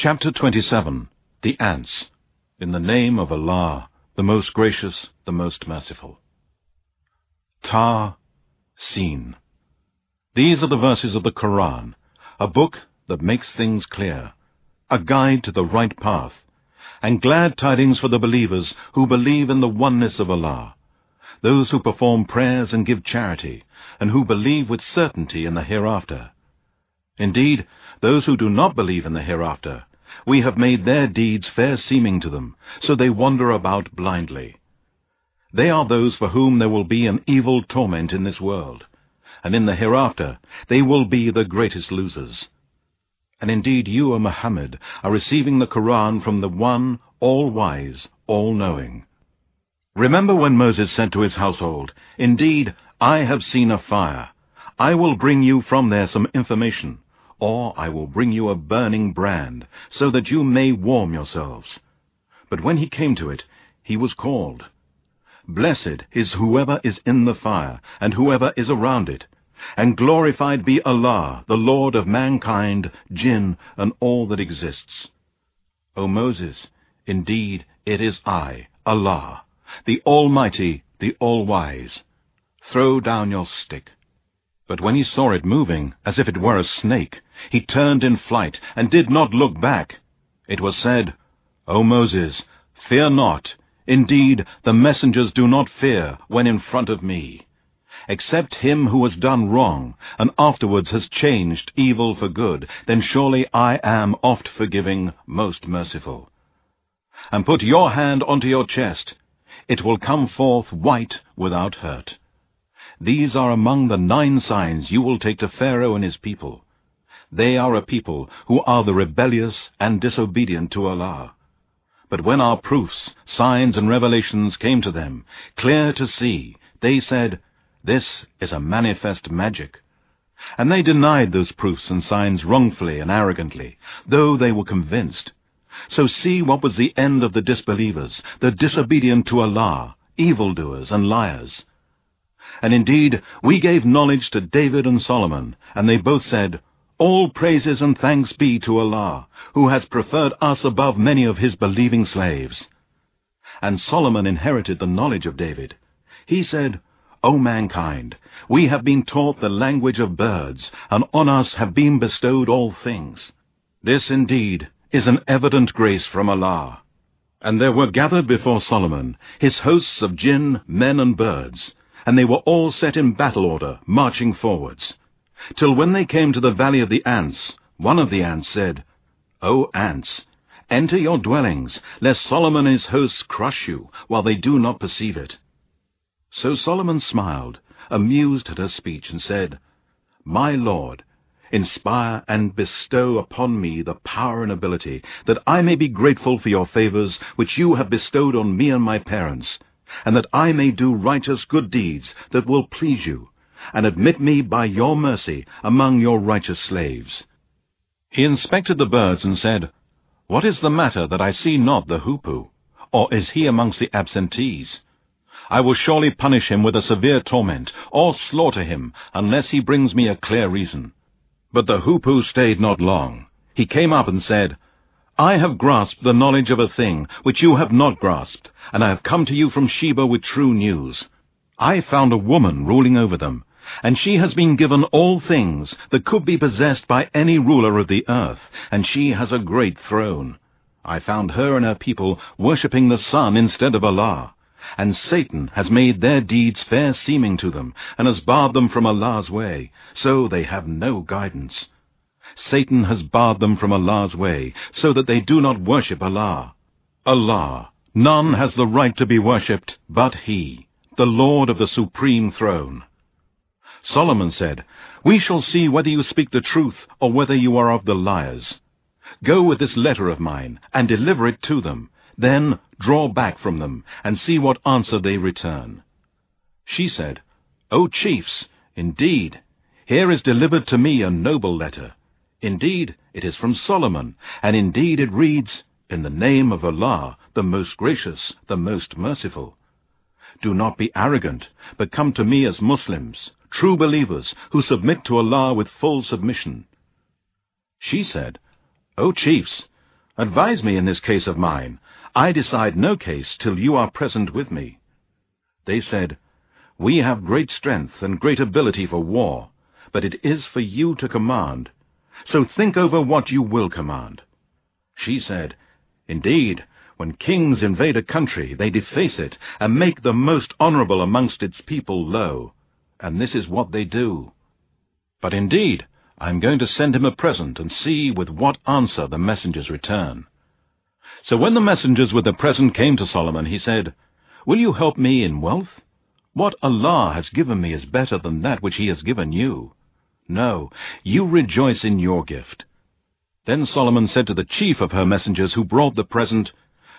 Chapter 27 The Ants In the name of Allah, the most gracious, the most merciful. Ta Sin. These are the verses of the Quran, a book that makes things clear, a guide to the right path, and glad tidings for the believers who believe in the oneness of Allah, those who perform prayers and give charity, and who believe with certainty in the hereafter. Indeed, those who do not believe in the hereafter, we have made their deeds fair seeming to them, so they wander about blindly. They are those for whom there will be an evil torment in this world, and in the hereafter they will be the greatest losers. And indeed you, O Muhammad, are receiving the Quran from the one, all-wise, all-knowing. Remember when Moses said to his household, Indeed, I have seen a fire. I will bring you from there some information or I will bring you a burning brand, so that you may warm yourselves. But when he came to it, he was called. Blessed is whoever is in the fire, and whoever is around it, and glorified be Allah, the Lord of mankind, jinn, and all that exists. O Moses, indeed it is I, Allah, the Almighty, the All-Wise. Throw down your stick. But when he saw it moving, as if it were a snake, he turned in flight, and did not look back. It was said, O Moses, fear not. Indeed, the messengers do not fear when in front of me. Except him who has done wrong, and afterwards has changed evil for good, then surely I am oft forgiving, most merciful. And put your hand onto your chest. It will come forth white without hurt. These are among the nine signs you will take to Pharaoh and his people. They are a people who are the rebellious and disobedient to Allah. But when our proofs, signs, and revelations came to them, clear to see, they said, This is a manifest magic. And they denied those proofs and signs wrongfully and arrogantly, though they were convinced. So see what was the end of the disbelievers, the disobedient to Allah, evildoers and liars. And indeed, we gave knowledge to David and Solomon, and they both said, All praises and thanks be to Allah, who has preferred us above many of his believing slaves. And Solomon inherited the knowledge of David. He said, O mankind, we have been taught the language of birds, and on us have been bestowed all things. This indeed is an evident grace from Allah. And there were gathered before Solomon his hosts of jinn, men, and birds, and they were all set in battle order, marching forwards. Till when they came to the valley of the ants, one of the ants said, O ants, enter your dwellings, lest Solomon and his hosts crush you, while they do not perceive it. So Solomon smiled, amused at her speech, and said, My Lord, inspire and bestow upon me the power and ability, that I may be grateful for your favors which you have bestowed on me and my parents, and that I may do righteous good deeds that will please you, and admit me by your mercy among your righteous slaves. He inspected the birds and said, What is the matter that I see not the hoopoe? Or is he amongst the absentees? I will surely punish him with a severe torment, or slaughter him, unless he brings me a clear reason. But the hoopoe stayed not long. He came up and said, I have grasped the knowledge of a thing which you have not grasped, and I have come to you from Sheba with true news. I found a woman ruling over them, and she has been given all things that could be possessed by any ruler of the earth, and she has a great throne. I found her and her people worshipping the sun instead of Allah, and Satan has made their deeds fair seeming to them, and has barred them from Allah's way, so they have no guidance. Satan has barred them from Allah's way, so that they do not worship Allah. Allah, none has the right to be worshipped but He, the Lord of the supreme throne. Solomon said, We shall see whether you speak the truth or whether you are of the liars. Go with this letter of mine, and deliver it to them. Then draw back from them, and see what answer they return. She said, O chiefs, indeed, here is delivered to me a noble letter. Indeed, it is from Solomon, and indeed it reads, In the name of Allah, the most gracious, the most merciful. Do not be arrogant, but come to me as Muslims, true believers, who submit to Allah with full submission. She said, O chiefs, Advise me in this case of mine. I decide no case till you are present with me. They said, We have great strength and great ability for war, but it is for you to command. So think over what you will command. She said, Indeed, when kings invade a country, they deface it, and make the most honourable amongst its people low. And this is what they do. But indeed, I am going to send him a present, and see with what answer the messengers return. So when the messengers with the present came to Solomon, he said, Will you help me in wealth? What Allah has given me is better than that which he has given you. No, you rejoice in your gift. Then Solomon said to the chief of her messengers who brought the present,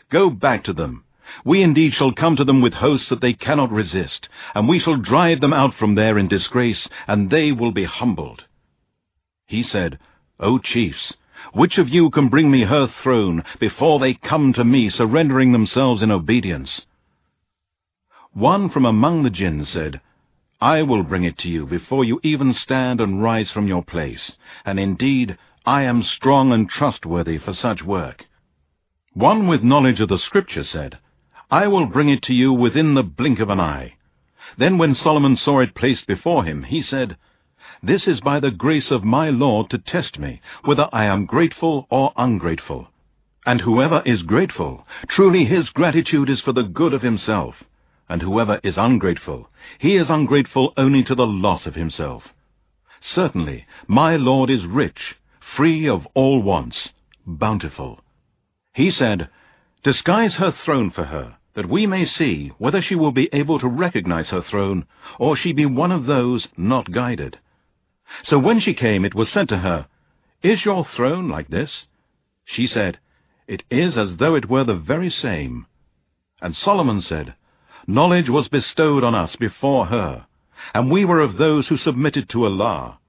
Go back to them. We indeed shall come to them with hosts that they cannot resist, and we shall drive them out from there in disgrace, and they will be humbled. He said, O chiefs, which of you can bring me her throne before they come to me, surrendering themselves in obedience? One from among the jinn said, I will bring it to you before you even stand and rise from your place, and indeed I am strong and trustworthy for such work. One with knowledge of the Scripture said, I will bring it to you within the blink of an eye. Then when Solomon saw it placed before him, he said, This is by the grace of my Lord to test me, whether I am grateful or ungrateful. And whoever is grateful, truly his gratitude is for the good of himself. And whoever is ungrateful, he is ungrateful only to the loss of himself. Certainly, my Lord is rich, free of all wants, bountiful. He said, Disguise her throne for her, that we may see whether she will be able to recognize her throne, or she be one of those not guided. So when she came, it was said to her, Is your throne like this? She said, It is as though it were the very same. And Solomon said, Knowledge was bestowed on us before her, and we were of those who submitted to Allah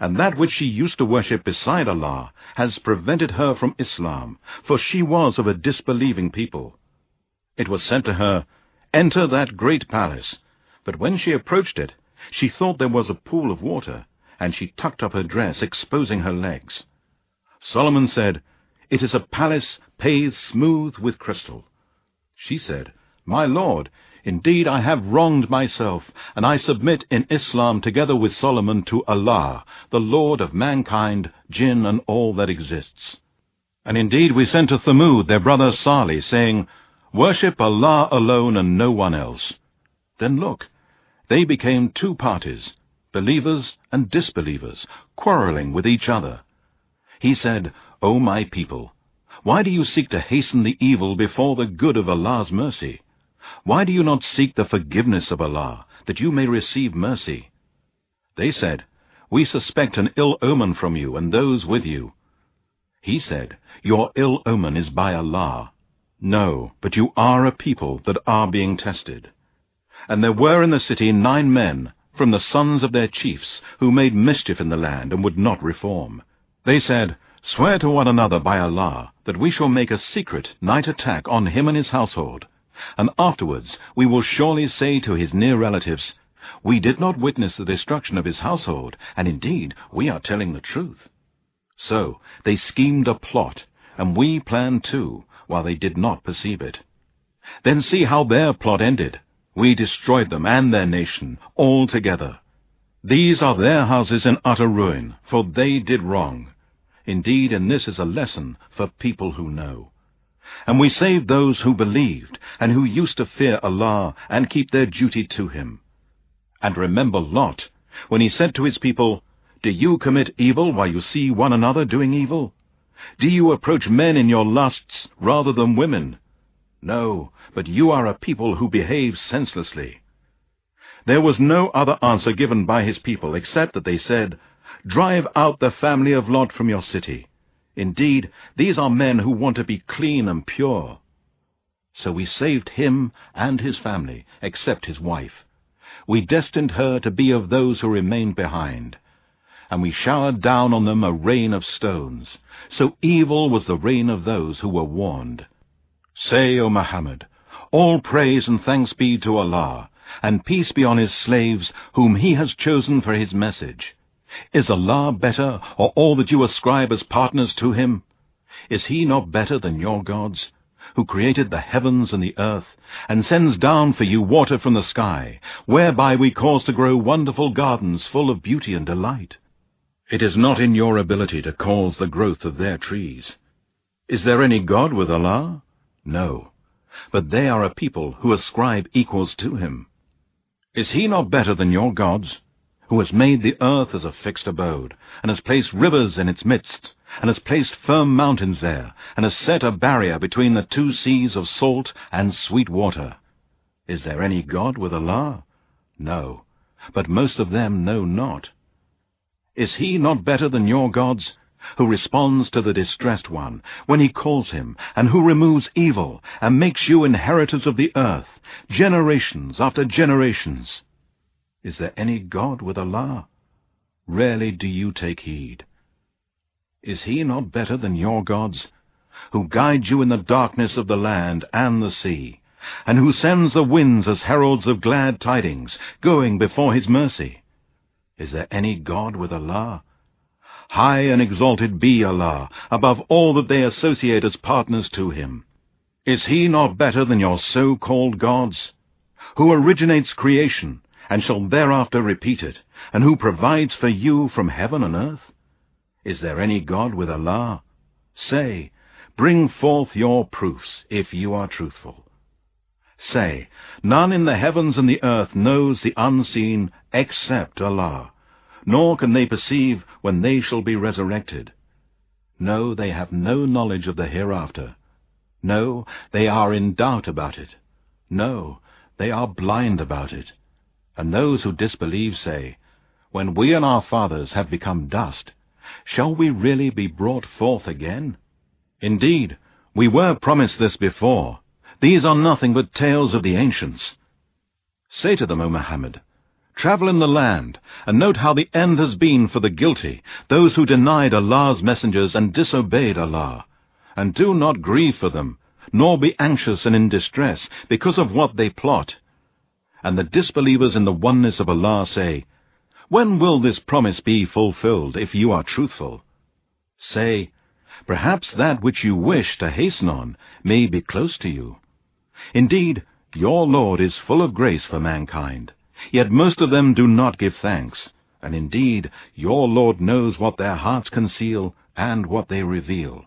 and that which she used to worship beside Allah has prevented her from Islam, for she was of a disbelieving people. It was said to her, Enter that great palace. But when she approached it, she thought there was a pool of water, and she tucked up her dress, exposing her legs. Solomon said, It is a palace paved smooth with crystal. She said, My lord, Indeed, I have wronged myself, and I submit in Islam together with Solomon to Allah, the Lord of mankind, jinn, and all that exists. And indeed we sent to Thamud their brother Salih, saying, Worship Allah alone and no one else. Then look, they became two parties, believers and disbelievers, quarreling with each other. He said, O my people, why do you seek to hasten the evil before the good of Allah's mercy? Why do you not seek the forgiveness of Allah, that you may receive mercy? They said, We suspect an ill omen from you and those with you. He said, Your ill omen is by Allah. No, but you are a people that are being tested. And there were in the city nine men, from the sons of their chiefs, who made mischief in the land and would not reform. They said, Swear to one another by Allah, that we shall make a secret night attack on him and his household, and afterwards we will surely say to his near relatives, We did not witness the destruction of his household, and indeed we are telling the truth. So they schemed a plot, and we planned too, while they did not perceive it. Then see how their plot ended. We destroyed them and their nation, all together. These are their houses in utter ruin, for they did wrong. Indeed, and this is a lesson for people who know. And we saved those who believed, and who used to fear Allah, and keep their duty to Him. And remember Lot, when he said to his people, Do you commit evil while you see one another doing evil? Do you approach men in your lusts rather than women? No, but you are a people who behave senselessly. There was no other answer given by his people except that they said, Drive out the family of Lot from your city. Indeed, these are men who want to be clean and pure. So we saved him and his family, except his wife. We destined her to be of those who remained behind. And we showered down on them a rain of stones. So evil was the rain of those who were warned. Say, O Muhammad, all praise and thanks be to Allah, and peace be on his slaves, whom he has chosen for his message. Is Allah better, or all that you ascribe as partners to him? Is he not better than your gods, who created the heavens and the earth, and sends down for you water from the sky, whereby we cause to grow wonderful gardens full of beauty and delight? It is not in your ability to cause the growth of their trees. Is there any God with Allah? No. But they are a people who ascribe equals to him. Is he not better than your gods, who has made the earth as a fixed abode, and has placed rivers in its midst, and has placed firm mountains there, and has set a barrier between the two seas of salt and sweet water? Is there any God with Allah? No, but most of them know not. Is he not better than your gods, who responds to the distressed one when he calls him, and who removes evil, and makes you inheritors of the earth, generations after generations? Is there any God with Allah? Rarely do you take heed. Is he not better than your gods, who guide you in the darkness of the land and the sea, and who sends the winds as heralds of glad tidings, going before his mercy? Is there any God with Allah? High and exalted be Allah above all that they associate as partners to him. Is he not better than your so-called gods? Who originates creation, and shall thereafter repeat it, and who provides for you from heaven and earth? Is there any God with Allah? Say, bring forth your proofs, if you are truthful. Say, none in the heavens and the earth knows the unseen except Allah, nor can they perceive when they shall be resurrected. No, they have no knowledge of the hereafter. No, they are in doubt about it. No, they are blind about it. And those who disbelieve say, When we and our fathers have become dust, shall we really be brought forth again? Indeed, we were promised this before, these are nothing but tales of the ancients. Say to them, O Muhammad, Travel in the land, and note how the end has been for the guilty, those who denied Allah's messengers and disobeyed Allah. And do not grieve for them, nor be anxious and in distress because of what they plot. And the disbelievers in the oneness of Allah say, When will this promise be fulfilled, if you are truthful? Say, Perhaps that which you wish to hasten on may be close to you. Indeed, your Lord is full of grace for mankind. Yet most of them do not give thanks, and indeed your Lord knows what their hearts conceal and what they reveal.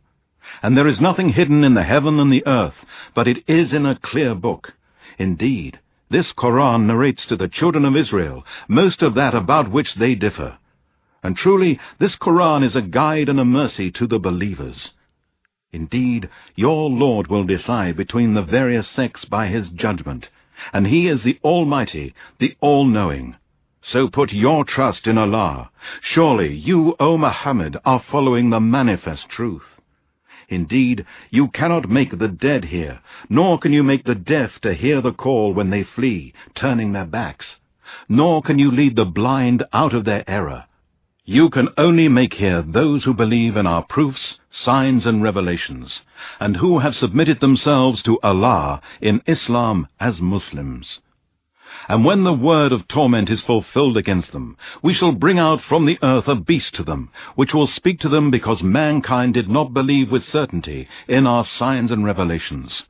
And there is nothing hidden in the heaven and the earth, but it is in a clear book. Indeed, this Koran narrates to the children of Israel most of that about which they differ. And truly, this Koran is a guide and a mercy to the believers. Indeed, your Lord will decide between the various sects by his judgment, and he is the Almighty, the All-Knowing. So put your trust in Allah. Surely you, O Muhammad, are following the manifest truth. Indeed, you cannot make the dead hear, nor can you make the deaf to hear the call when they flee, turning their backs. Nor can you lead the blind out of their error. You can only make hear those who believe in our proofs, signs, and revelations, and who have submitted themselves to Allah in Islam as Muslims. And when the word of torment is fulfilled against them, we shall bring out from the earth a beast to them, which will speak to them because mankind did not believe with certainty in our signs and revelations.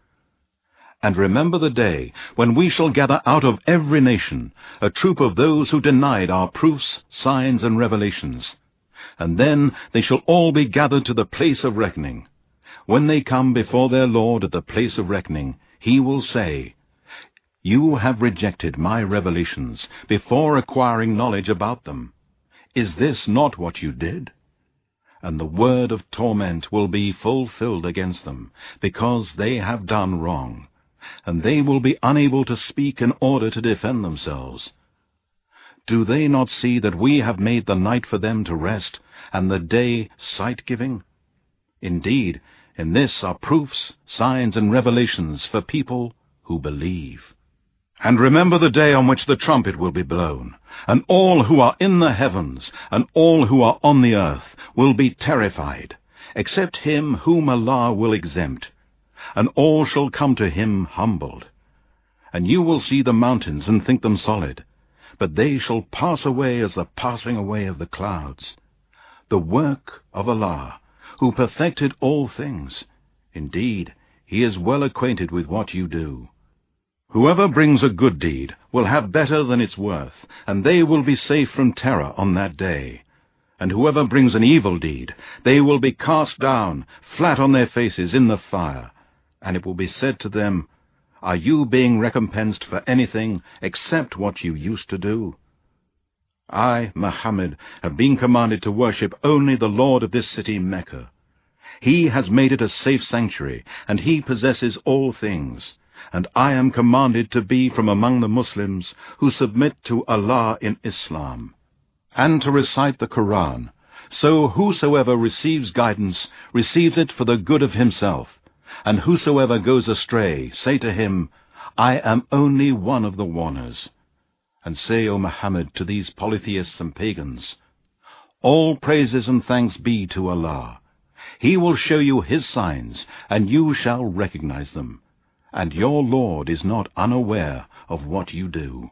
And remember the day when we shall gather out of every nation a troop of those who denied our proofs, signs, and revelations. And then they shall all be gathered to the place of reckoning. When they come before their Lord at the place of reckoning, he will say, You have rejected my revelations before acquiring knowledge about them. Is this not what you did? And the word of torment will be fulfilled against them, because they have done wrong and they will be unable to speak in order to defend themselves. Do they not see that we have made the night for them to rest, and the day sight-giving? Indeed, in this are proofs, signs, and revelations for people who believe. And remember the day on which the trumpet will be blown, and all who are in the heavens, and all who are on the earth, will be terrified, except him whom Allah will exempt, and all shall come to him humbled. And you will see the mountains and think them solid, but they shall pass away as the passing away of the clouds. The work of Allah, who perfected all things. Indeed, he is well acquainted with what you do. Whoever brings a good deed will have better than its worth, and they will be safe from terror on that day. And whoever brings an evil deed, they will be cast down, flat on their faces, in the fire. And it will be said to them, Are you being recompensed for anything except what you used to do? I, Muhammad, have been commanded to worship only the Lord of this city, Mecca. He has made it a safe sanctuary, and he possesses all things and I am commanded to be from among the Muslims who submit to Allah in Islam, and to recite the Quran. So whosoever receives guidance receives it for the good of himself, and whosoever goes astray, say to him, I am only one of the warners. And say, O Muhammad, to these polytheists and pagans, All praises and thanks be to Allah. He will show you His signs, and you shall recognize them and your Lord is not unaware of what you do.